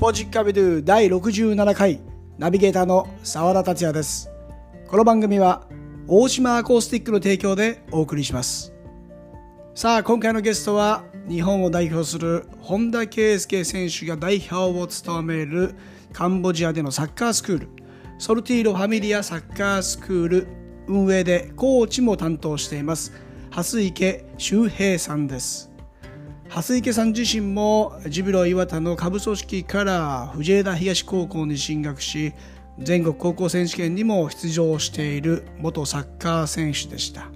ポジックアビドゥ第67回ナビゲーターの澤田達也です。この番組は大島アコースティックの提供でお送りします。さあ今回のゲストは日本を代表する本田圭佑選手が代表を務めるカンボジアでのサッカースクールソルティーロファミリアサッカースクール運営でコーチも担当しています蓮池修平さんです。蓮池さん自身もジュビロ磐田の下部組織から藤枝東高校に進学し全国高校選手権にも出場している元サッカー選手でした。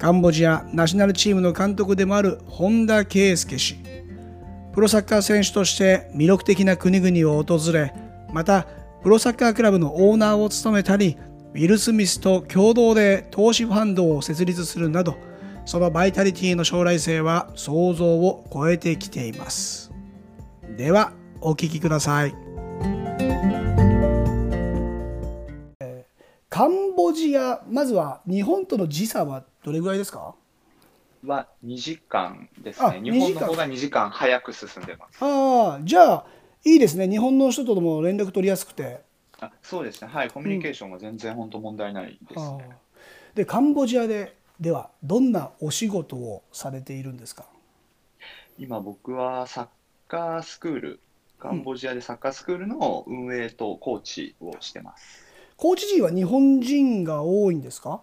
カンボジアナショナルチームの監督でもある本田圭佑氏プロサッカー選手として魅力的な国々を訪れまたプロサッカークラブのオーナーを務めたりウィル・スミスと共同で投資ファンドを設立するなどそのバイタリティの将来性は想像を超えてきていますではお聞きくださいカンボジアまずは日本との時差はどれぐらいですか？は2時間ですあね。日本の方が2時間早く進んでます。ああじゃあいいですね日本の人とも連絡取りやすくてあそうですね。はい。コミュニケーションは全然本当問題ないですああね。でカンボジアでではどんなお仕事をされているんですか？今僕はサッカースクール、カンボジアでサッカースクールの運営とコーチをしてます。コーチ陣は日本人が多いんですか？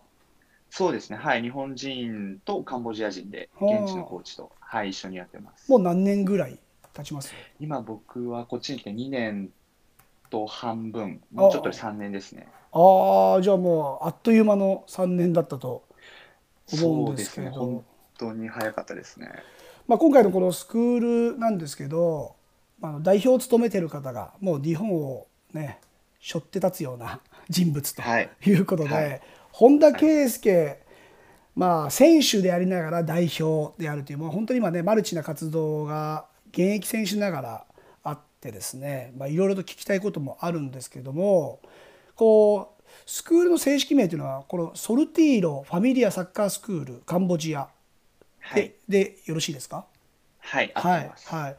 そうですね。はい。日本人とカンボジア人ではあ現地のコーチと、はい、一緒にやってます。もう何年ぐらい経ちます？今僕はこっちに来て2年と半分、もうちょっとで3年ですね。ああじゃあもうあっという間の3年だったと思うんですけれどね。本当に早かったですね。まあ、今回のこのスクールなんですけど、あの代表を務めてる方がもう日本をね背負って立つような 人物とはいいうことで、はい本田圭佑、まあ、選手でありながら代表であるというもう本当に今ねマルチな活動が現役選手ながらあってですね、まあ、いろいろと聞きたいこともあるんですけどもこうスクールの正式名というのはこのソルティーロファミリアサッカースクールカンボジアで,、はい。でよろしいですか？はい。合はい。はい、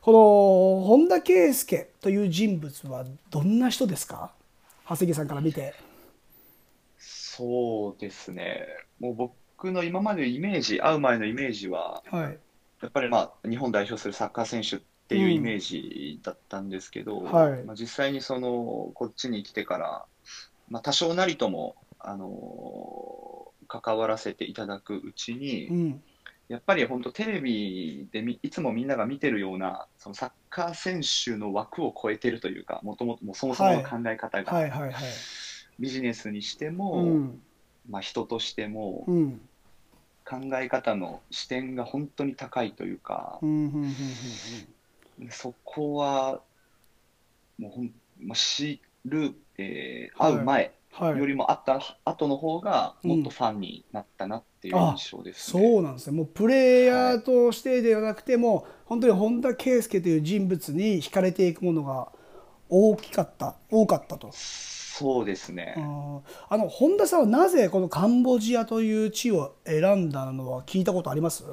この本田圭佑という人物はどんな人ですか？長谷さんから見て。そうですね。もう僕の今までのイメージ、会う前のイメージは、はいやっぱりまあ日本代表するサッカー選手っていうイメージだったんですけど、はいまあ、実際にそのこっちに来てから、まあ、多少なりとも、あの関わらせていただくうちに、うん。やっぱり本当テレビでみいつもみんなが見てるようなそのサッカー選手の枠を超えてるというか、もともともうそもそもの考え方が、はい。はいはい。ビジネスにしてうも、ん。まあ、人としてもうん。考え方の視点が本当に高いというかそこはもうほん、まあ、知る、えーはい会う前はい。よりも会った後の方がもっとファンになったなっていう印象ですね。そうなんですね。もうプレイヤーとしてではなくても、本当に本田圭佑という人物に惹かれていくものが大きかった多かったと。そうですね。あの本田さんはなぜこのカンボジアという地を選んだのは聞いたことあります？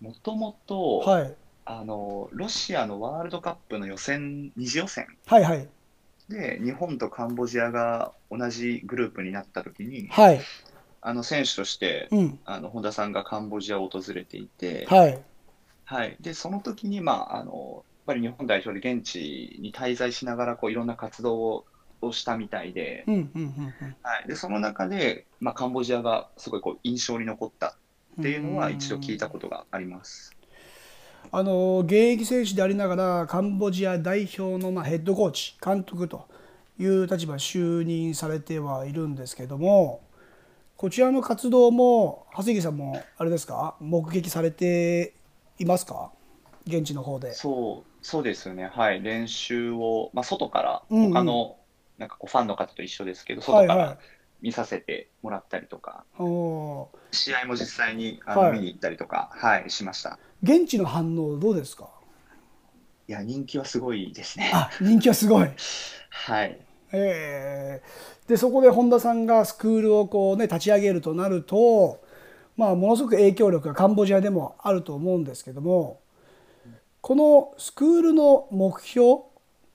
もともと、はい。あのロシアのワールドカップの予選二次予選はいはいで日本とカンボジアが同じグループになった時にはい。あの選手としてうん。あの本田さんがカンボジアを訪れていて、はい。はい、でその時に、まあ、あのやっぱり日本代表で現地に滞在しながらこういろんな活動ををしたみたいで,、その中で、まあ、カンボジアがすごいこう印象に残ったうんっていうのは一度聞いたことがあります。あの現役選手でありながらカンボジア代表のまあヘッドコーチ監督という立場に就任されてはいるんですけどもこちらの活動も長谷木さんもあれですか？目撃されていますか？現地の方で。そうそうですよね、はい、練習を、まあ、外からうんうん。他のなんかこうファンの方と一緒ですけど、外から見させてもらったりとか、試合も実際にあの、はい。見に行ったりとか、はい、しました。現地の反応どうですか？いや、人気はすごいですね。あ人気はすごい。はい。えーでそこで本田さんがスクールをこう、ね、立ち上げるとなると、まあ、ものすごく影響力がカンボジアでもあると思うんですけどもこのスクールの目標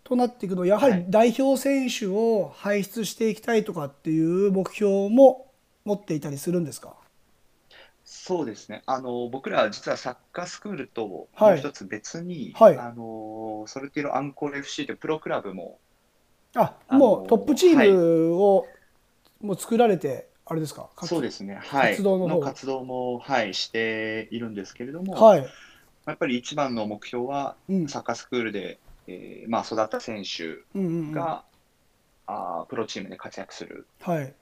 となっていくのはやはりはい。代表選手を輩出していきたいとかっていう目標も持っていたりするんですか？そうですね。あの、僕ら実はサッカースクールともはい。う一つ別に、はい。あの、ソルティロアンコール FC というプロクラブも、ああのもうトップチームをもう作られてあれですか？そうですね、はい、活動の方。活動も、はい、しているんですけれども、はい、やっぱり一番の目標は、うん。サッカースクールで、えーまあ、育った選手うんうんうん。が、あープロチームで活躍する、はい。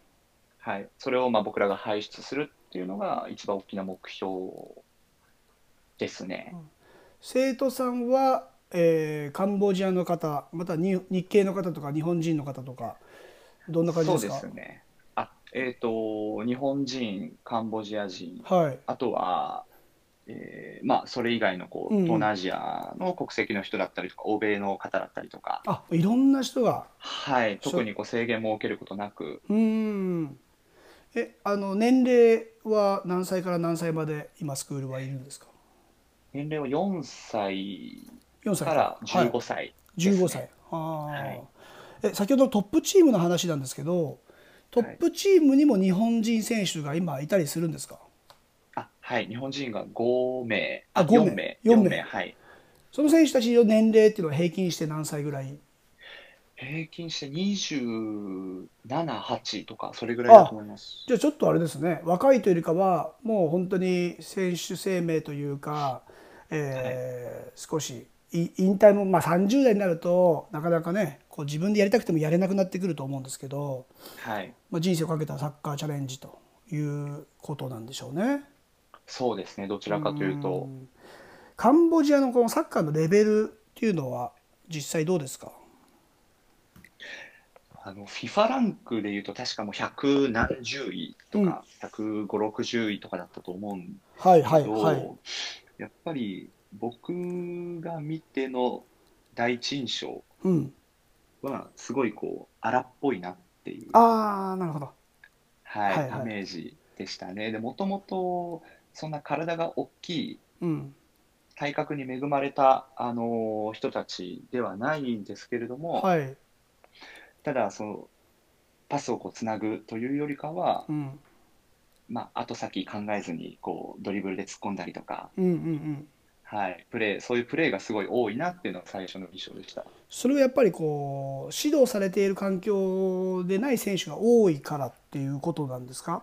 はい、それをまあ僕らが輩出するっていうのが一番大きな目標ですね。生徒さんは、えーカンボジアの方またはに日系の方とか日本人の方とかどんな感じそうですか？ですね。あ、えっと、日本人、カンボジア人、はい。あとは、えーまあ、それ以外のこう、うんうん。東南アジアの国籍の人だったりとか、欧米の方だったりとか、あいろんな人が。はい、そう特にこう制限も受けることなく、うーんえあの年齢は何歳から何歳まで今スクールはいるんですか？年齢は4歳4歳。からはい。15歳ですね。15歳、あーはい。え先ほどのトップチームの話なんですけどトップチームにも日本人選手が今いたりするんですか？あ、はい、日本人が5名、ああ、5 4名名、4 4名名、はい。その選手たちの年齢っていうのは平均して何歳ぐらい？平均して27、8とか、それぐらいだと思います。じゃあちょっとあれですね若いというよりかはもう本当に選手生命というか、えー少しい引退も、まあ、30代になるとなかなかねこう自分でやりたくてもやれなくなってくると思うんですけど、はい。まあ、人生をかけたサッカーチャレンジということなんでしょうね。そうですね、どちらかというとう、んカンボジアのこのサッカーのレベルっていうのは実際どうですか？あの、FIFA ランクでいうと、確かもう百何十位とか、150、60位とかだったと思うんはいはいけど、はい。やっぱり僕が見ての第一印象うん、は、すごいこう、荒っぽいなっていう、ああなるほど。はい、はいはいダメージでしたね。で、もともと、そんな体が大きい、うん体格に恵まれた、あの人たちではないんですけれども、はいただ、その、パスをこうつなぐというよりかは、うん。まあ、後先考えずに、こう、ドリブルで突っ込んだりとか、うんうんうん。はい、プレー、そういうプレーがすごい多いなっていうのが最初の印象でした。それはやっぱりこう指導されている環境でない選手が多いからっていうことなんですか？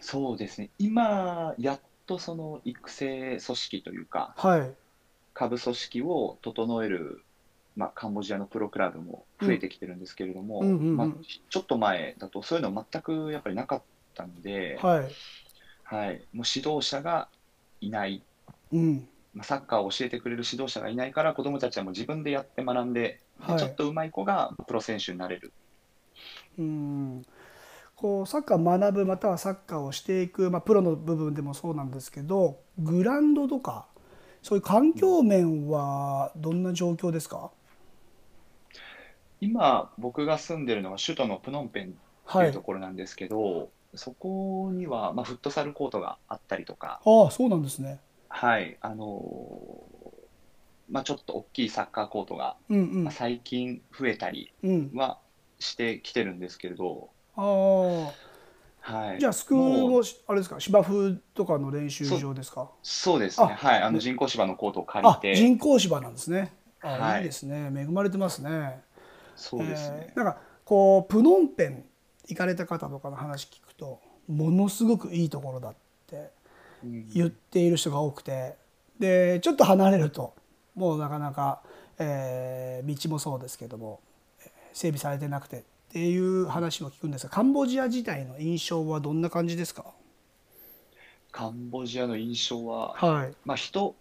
そうですね、今、やっとその育成組織というか、はい。下部組織を整える、まあ、カンボジアのプロクラブも増えてきてるんですけれども、うんうんうんうん。まあ、ちょっと前だとそういうの全くやっぱりなかったので、はい。はい、もう指導者がいない、うん。まあ、サッカーを教えてくれる指導者がいないから、子どもたちはもう自分でやって学んで、ではい。ちょっと上手い子がプロ選手になれる。うん。こうサッカーを学ぶまたはサッカーをしていく、まあ、プロの部分でもそうなんですけどグラウンドとかそういう環境面はどんな状況ですか、今、僕が住んでるのは首都のプノンペンってはい。いうところなんですけど、そこには、まあ、フットサルコートがあったりとか、ああそうなんですね。はい、あのーまあ、ちょっと大きいサッカーコートが、うまあ、最近増えたりうんはしてきてるんですけれど、あはい、あじゃあスクールもうもあれですか？芝生とかの練習場ですか？そうですね、あはい、あの人工芝のコートを借りあて、人工芝なんですね。あ、はい。い、いですね。恵まれてますねそうですね。えー、なんかこうプノンペン行かれた方とかの話聞くとものすごくいいところだってうん。言っている人が多くてでちょっと離れるともうなかなか、えー道もそうですけどもえー整備されてなくてっていう話を聞くんですがカンボジア自体の印象はどんな感じですか？カンボジアの印象は、はい、まあ、人、うん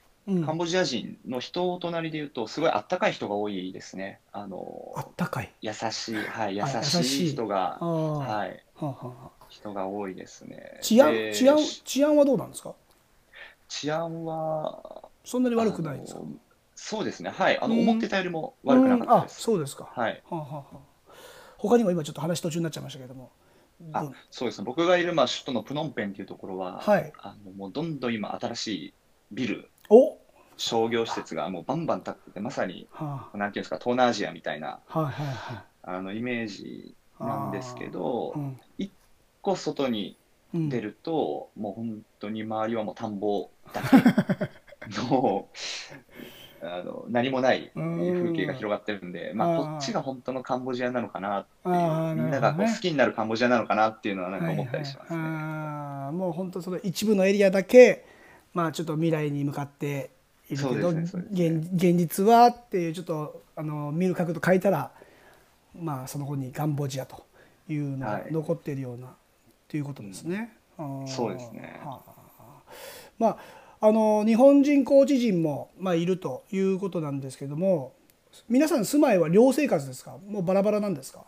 カンボジア人の人となりで言うと、すごいあったかい人が多いですね。あのあったかい。優しい、はい、優あ優しいしい。人が、ははい、あはあはあ。人が多いですね。治安で治安治安はどうなんですか？治安は、そんなに悪くないですか？あのそうですね、はい、あのうん。思ってたよりも悪くなかったです。そうですか、はい、はあはあはあ。他にも今ちょっと話途中になっちゃいましたけども。あうん。そうですね、僕がいる、まあ、首都のプノンペンっていうところは、はい。あのもうどんどん今、新しいビル、お。商業施設がもうバンバン建ってて、まさに、はなんていうんですか、東南アジアみたいなあ、はいはいはい。あのイメージなんですけどう、ん。一個外にうん。出ると、もう本当に周りはもう田んぼだけの あの何もない風景が広がってるんで、まあ、こっちが本当のカンボジアなのかなっていう、みんながこう好きになるカンボジアなのかなっていうのはなんか思ったりしますね。はいはいもう本当その一部のエリアだけまあちょっと未来に向かっているけど、ねね。現現実はっていうちょっとあの見る角度変えたらまあその後にカンボジアというのがはい。残っているような、ということですね。あー。そうですね。はあ。まああの日本人コーチ陣もまあいるということなんですけども皆さん住まいは寮生活ですか？もうバラバラなんですか？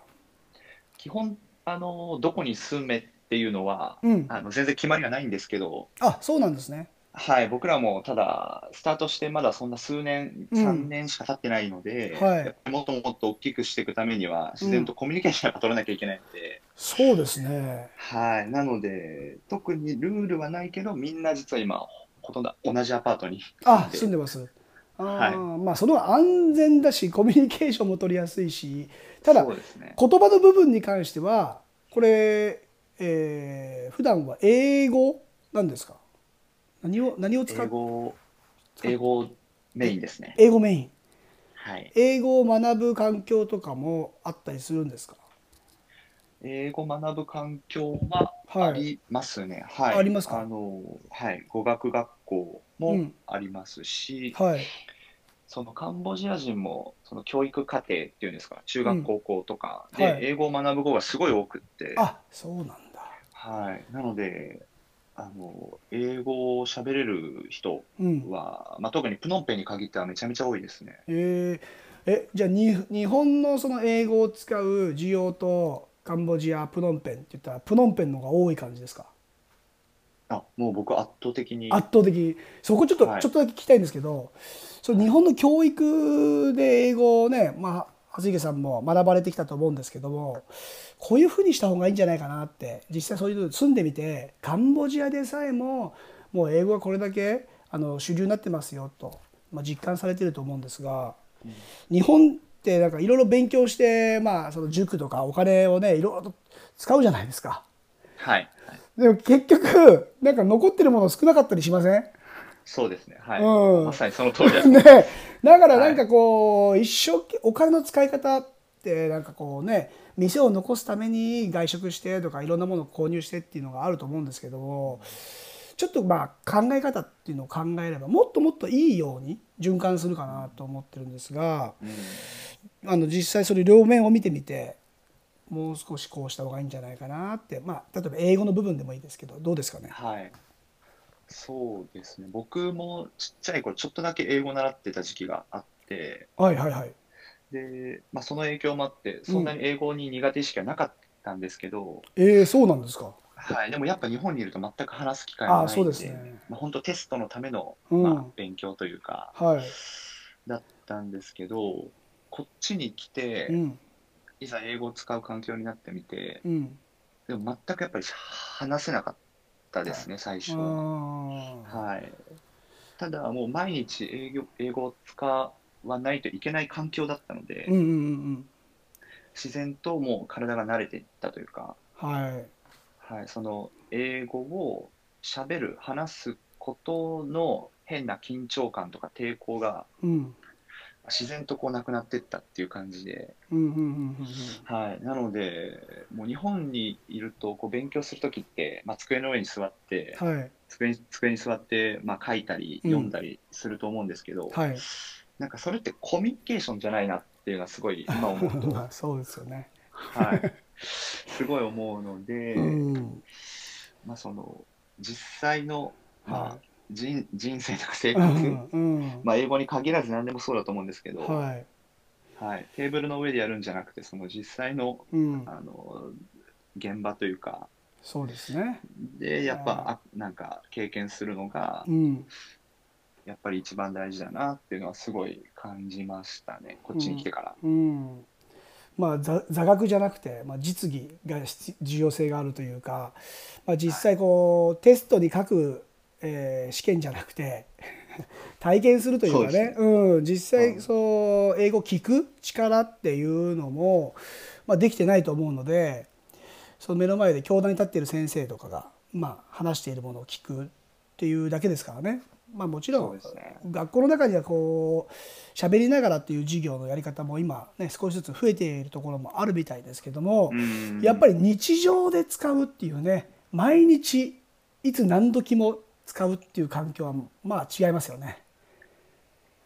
基本あのどこに住めっていうのは、うん。あの全然決まりはないんですけど、あそうなんですね。はい、僕らもただスタートしてまだそんな数年、うん。3年しか経ってないので、はっぱりもっともっと大きくしていくためには自然とコミュニケーションが取らなきゃいけないので、そうですね。はい、なので特にルールはないけどみんな実は今ほとんど同じアパートに。あ、住んで。住んでます。あはい。ーまあその方が安全だしコミュニケーションも取りやすいしただそうですね。言葉の部分に関してはこれ、えー、普段は英語なんですか？何を何を使英う語英語メインですね。英語メイン。はい、英語を学ぶ環境とかもあったりするんですか？英語学ぶ環境ははい。ありますね。はい。ありますか？あの、はい。語学学校もうん。ありますし、はい。そのカンボジア人もその教育課程っていうんですか、中うん学高校とかはい。で英語を学ぶ子がすごい多くって、あそうなんだ。はい。なので、あの、英語を喋れる人うん。は、まあ、特にプノンペンに限ってはめちゃめちゃ多いですね。えー。えじゃあに日本のその英語を使う需要とカンボジアプノンペンって言ったらプノンペンの方が多い感じですか？あ、もう僕圧倒的に、圧倒的。そこちょっと、はい。ちょっとだけ聞きたいんですけどその日本の教育で英語をねまあ初池さんも学ばれてきたと思うんですけどもこういうふうにした方がいいんじゃないかなって実際そういうの住んでみてカンボジアでさえももう英語がこれだけあの主流になってますよと、まあ、実感されてると思うんですが日本ってなんかいろいろ勉強して、まあ、その塾とかお金をねいろいろと使うじゃないですか。はい。はいでも結局なんか残ってるもの少なかったりしません？そうですね。はい。うんまさにその通りです。ね、だからなんかこう、一生懸お金の使い方ってなんかこうね店を残すために外食してとかいろんなものを購入してっていうのがあると思うんですけどもちょっとまあ考え方っていうのを考えればもっともっといいように循環するかなと思ってるんですがうんあの実際それ両面を見てみてもう少しこうした方がいいんじゃないかなってまあ例えば英語の部分でもいいですけどどうですかね？はい。そうですね。僕もちっちゃい頃、ちょっとだけ英語習ってた時期があって、はいはいはい。で、まあ、その影響もあって、そんなに英語に苦手意識はなかったんですけど、えー、そうなんですか？はい、でもやっぱ日本にいると全く話す機会があそうないんで、ですね。まあ、本当テストのための、うんまあ、勉強というか、はい。だったんですけど、こっちに来て、うんいざ英語を使う環境になってみて、うん。でも全くやっぱり話せなかったですね、最初。あーはい。ただ、もう毎日英語英語を使わないといけない環境だったので、うんうんうんうん。自然ともう体が慣れていったというか、はい。はい、その英語を喋る、話すことの変な緊張感とか抵抗がうん。自然とこうなくなっていったっていう感じで、うんうんうんうんはい、なので、もう日本にいるとこう勉強するときって、まあ、机の上に座って、うん。はい。机に机に座って、まあ、書いたりうん読んだりすると思うんですけど、はい。なんかそれってコミュニケーションじゃないなっていうのはすごい今思うと、ま あそうですよね。はい、すごい思うので、うん。まあ、その実際の、まあは人 人生とか生い。活、うんうん。まあ、英語に限らず何でもそうだと思うんですけど、はい。はい、テーブルの上でやるんじゃなくてその実際のうん。あの現場というかそうですね。でやっぱはあなんか経験するのがうん。やっぱり一番大事だなっていうのはすごい感じましたねこっちに来てから。うん。まあ座座学じゃなくて、まあ、実技が必重要性があるというか、まあ、実際こうテストに書く、えー試験じゃなくて 体験するというかそううん、実際うん。そう英語聞く力っていうのも、まあ、できてないと思うのでその目の前で教壇に立っている先生とかが、まあ、話しているものを聞くっていうだけですからね、まあ、もちろん学校の中にはこう喋りながらっていう授業のやり方も今、ね、少しずつ増えているところもあるみたいですけども、うん。やっぱり日常で使うっていうね毎日いつ何時も使うっていう環境はまあ違いますよね。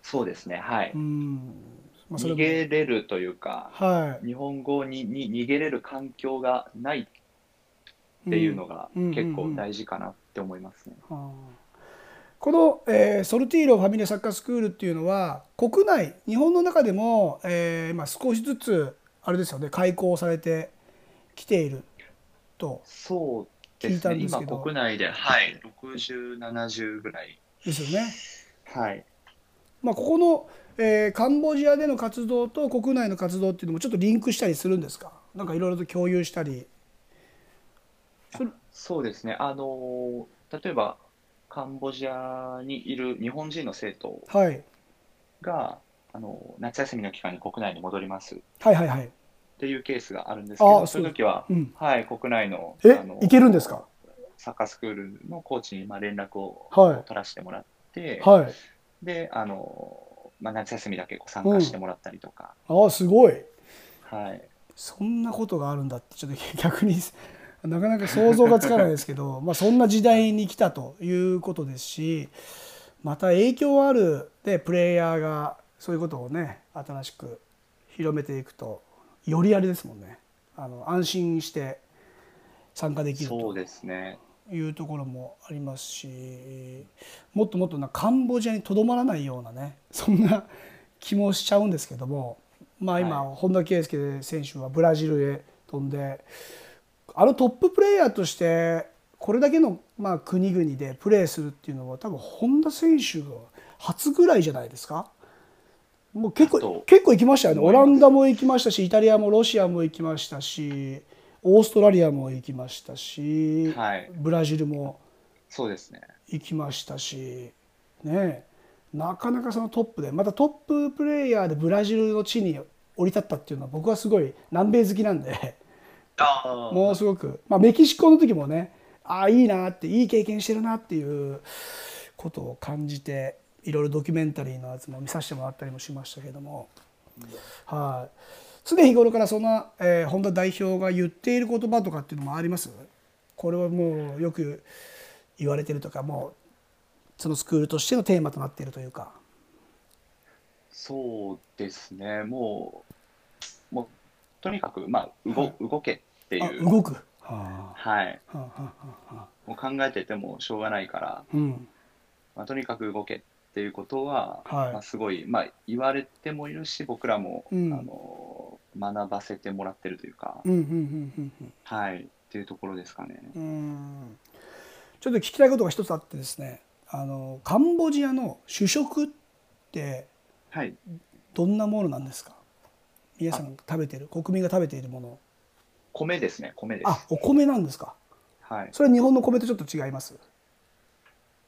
そうですね、はい。うん。まあ、逃も。げれるというか、はい。日本語にに逃げれる環境がないっていうのがうん。結構大事かなって思いますね。うんこの、えーソルティーロファミリアサッカースクールっていうのは国内日本の中でも、えーまあ、少しずつあれですよね開校されてきていると。そうで聞いたんですけど。国内で、はい、60、70ぐらい。ですよね。はい。まあ、ここの、えーカンボジアでの活動と国内の活動っていうのもちょっとリンクしたりするんですか？なんかいろいろと共有したり。そうですね、あの、例えば、カンボジアにいる日本人の生徒はい。が、あの、夏休みの期間に国内に戻ります。っはいはいはい、ていうケースがあるんですけど、そう。いう時は、うん、はい、国内の、えあのいけるんですか？サッカースクールのコーチにまあ連絡をはい。取らせてもらって、はい。で、あの、まあ、夏休みだけこう参加してもらったりとか、ああすごい。はい。そんなことがあるんだってちょっと逆に なかなか想像がつかないですけど まあそんな時代に来たということですしまた影響あるでプレイヤーがそういうことをね新しく広めていくとよりあれですもんねあの安心して参加できると。いうところもありますしもっともっとなカンボジアにとどまらないようなねそんな気もしちゃうんですけどもまあ今、は本田圭佑選手はブラジルへ飛んであのトッププレーヤーとしてこれだけのまあ国々でプレーするっていうのは多分本田選手が初ぐらいじゃないですか。もう結構結構行きましたよね。オランダも行きましたしイタリアもロシアも行きましたしオーストラリアも行きましたし、はい。ブラジルもそうですね。行きましたし、ねえ、なかなかそのトップでまたトッププレーヤーでブラジルの地に降り立ったっていうのは僕はすごい南米好きなんであもうすごく、まあ、メキシコの時もねああいいなっていい経験してるなっていうことを感じていろいろドキュメンタリーのやつも見させてもらったりもしましたけども、はい。常日頃からそんな、えー本田代表が言っている言葉とかっていうのもあります？これはもうよく言われてるとかもうそのスクールとしてのテーマとなっているというか。そうですね。もう、もう、とにかく、まあ、動、はい。動けっていう、あ動く、ははい。あはあはあはあ。もう考えててもしょうがないから、うん。まあ、とにかく動け。っていうことは、はい。まあ、すごい、まあ、言われてもいるし、僕らも、うん。あの、学ばせてもらってるというか、うんうんうんうんうん。はい、っていうところですかね。うん。ちょっと聞きたいことが一つあってですね。あのカンボジアの主食ってはい。どんなものなんですか？皆さんが食べてる？国民が食べているもの。米ですね、米です。あお米なんですか？はい。それは日本の米とちょっと違います？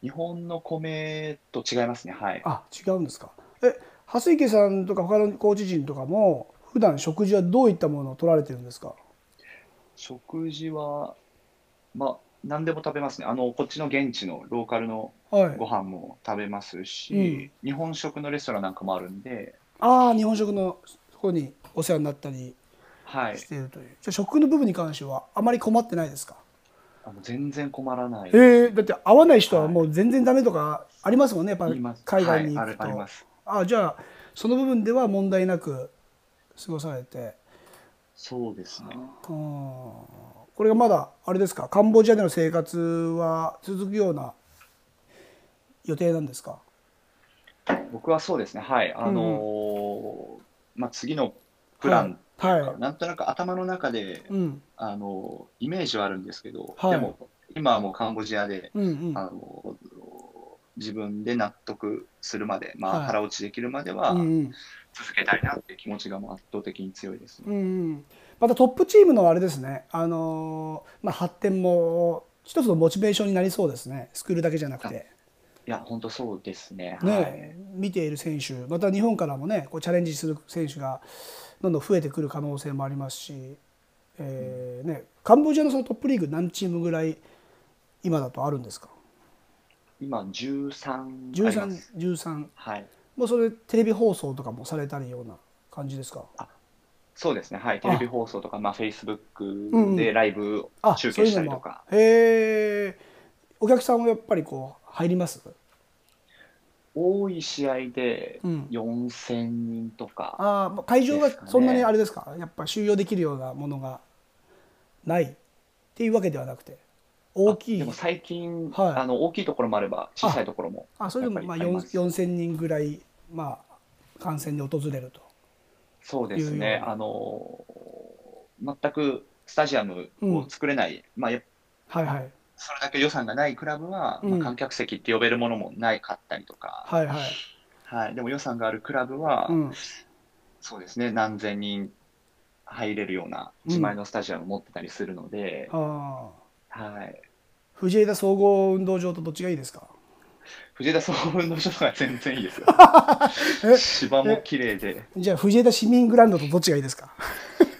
日本の米と違いますね、はい。あ違うんですか。え蓮池さんとか他のコーチ陣とかも普段食事はどういったものを取られてるんですか。食事は、まあ、何でも食べますね。あの、こっちの現地のローカルのはい。ご飯も食べますし、日本食のレストランなんかもあるんで、ああ日本食のそこにお世話になったりはい。し。ているという、じゃあ食の部分に関してはあまり困ってないですかあの全然困らない。えー、だって合わない人はもう全然ダメとかありますもんねやっぱ海外に行くと、はいあるあります。あじゃあその部分では問題なく過ごされて、そうですね。うん、これがまだあれですか？カンボジアでの生活は続くような予定なんですか？僕はそうですね。はい。あのーまあ、次のプランはい。はいなんとなく頭の中で、うん。あのーイメージはあるんですけど、はい。でも、今はもうカンボジアで、うんうん。あのー自分で納得するまで、まあ、はい。腹落ちできるまでは続けたいなっていう気持ちがもう圧倒的に強いですね。うんうん。またトップチームのあれですね、あのーまあ、発展も一つのモチベーションになりそうですね。スクールだけじゃなくて。いいや、本当そうですね。ね、はい。見ている選手また日本からもねこうチャレンジする選手がどんどん増えてくる可能性もありますし、えーね、カンボジアのそのトップリーグ何チームぐらい今だとあるんですか？今、13ありま 13, す。13はい。もうそれテレビ放送とかもされたりような感じですか？そうですね。はい。テレビ放送とか、まあ、うんう Facebook んでライブあ中継したりとか。へえお客さんもやっぱりこう入ります？多い試合でうん。4000人とか。あーまあ会場がですかね。そんなにあれですか？やっぱ収容できるようなものがないっていうわけではなくて大きいあでも最近、はい。あの大きいところもあれば小さいところもあそれでもまあやっぱりあります。4000人ぐらい、まあ、観戦に訪れると。そうですいうような。ねあの全くスタジアムを作れない、まあ、やはいはい。それだけ予算がないクラブは、うん。まあ、観客席って呼べるものもないかったりとか、はいはい。はい、でも予算があるクラブは、うん。そうですね何千人入れるような自前のスタジアムを持ってたりするので、ああ。はい、藤枝総合運動場とどっちがいいですか？藤枝総合運動場とか全然いいですよ。え？芝も綺麗で。じゃあ藤枝市民グラウンドとどっちがいいですか？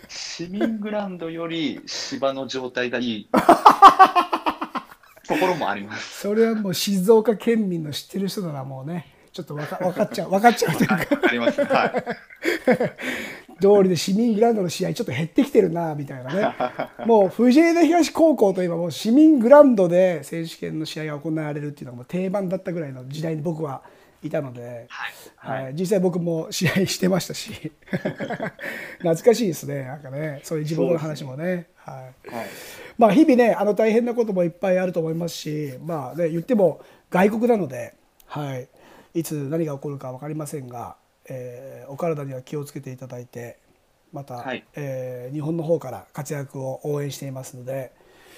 市民グラウンドより芝の状態がいい ところもあります。それはもう静岡県民の知ってる人ならもうね、ちょっとわか 分かっちゃう、分かっちゃうというか、ありますね。はい。通りで市民グラウンドの試合ちょっと減ってきてるな、みたいなね。もう藤枝東高校といえばもう市民グラウンドで選手権の試合が行われるっていうのがもう定番だったぐらいの時代に僕はいたので、はい。はい、実際僕も試合してましたし 懐かしいですねなんかねそういう地元の話もねはいはい。まあ日々ねあの大変なこともいっぱいあると思いますしまあね言っても外国なので、はい、いつ何が起こるか分かりませんが、えーお体には気をつけていただいてまた、はいえー日本の方から活躍を応援していますので、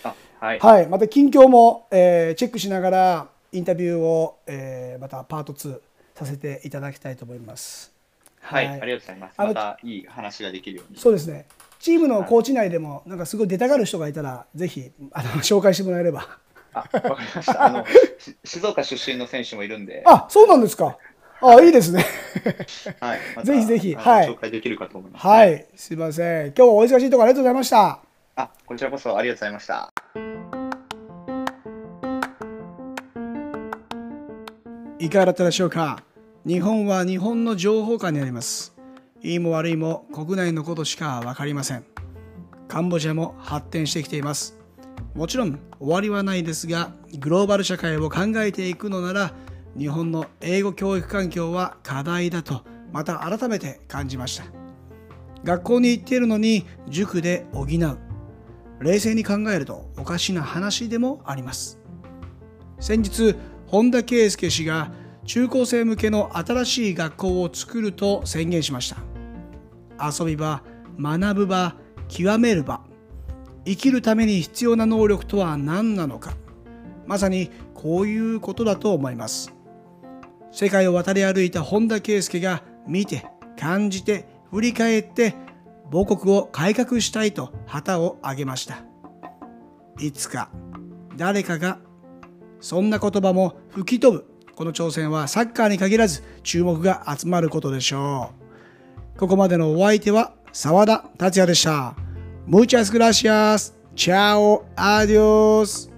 あ、はい。はい、また近況も、えーチェックしながらインタビューを、えーまたパート2させていただきたいと思います。はい。はいありがとうございます。またいい話ができるように。そうですね。チームのコーチ内でもなんかすごい出たがる人がいたらぜひあの 紹介してもらえれば。あ、わかりました。あの、し静岡出身の選手もいるんで、あ、そうなんですか。あ、いいですね。はい。またぜひぜひはい紹介できるかと思います。は。い、すいません。今日はお忙しいところありがとうございました。あ、こちらこそありがとうございました。いかがだったでしょうか日本は日本の情報下にあります。いいも悪いも国内のことしか分かりません。カンボジアも発展してきています。もちろん終わりはないですが、グローバル社会を考えていくのなら、日本の英語教育環境は課題だと、また改めて感じました。学校に行っているのに塾で補う。冷静に考えるとおかしな話でもあります。先日本田圭佑氏が中高生向けの新しい学校を作ると宣言しました遊び場学ぶ場極める場生きるために必要な能力とは何なのかまさにこういうことだと思います世界を渡り歩いた本田圭佑が見て感じて振り返って母国を改革したいと旗を挙げましたいつか誰かがそんな言葉も吹き飛ぶ。この挑戦はサッカーに限らず注目が集まることでしょう。ここまでのお相手は沢田達也でした。Muchas gracias. Chao. Adios.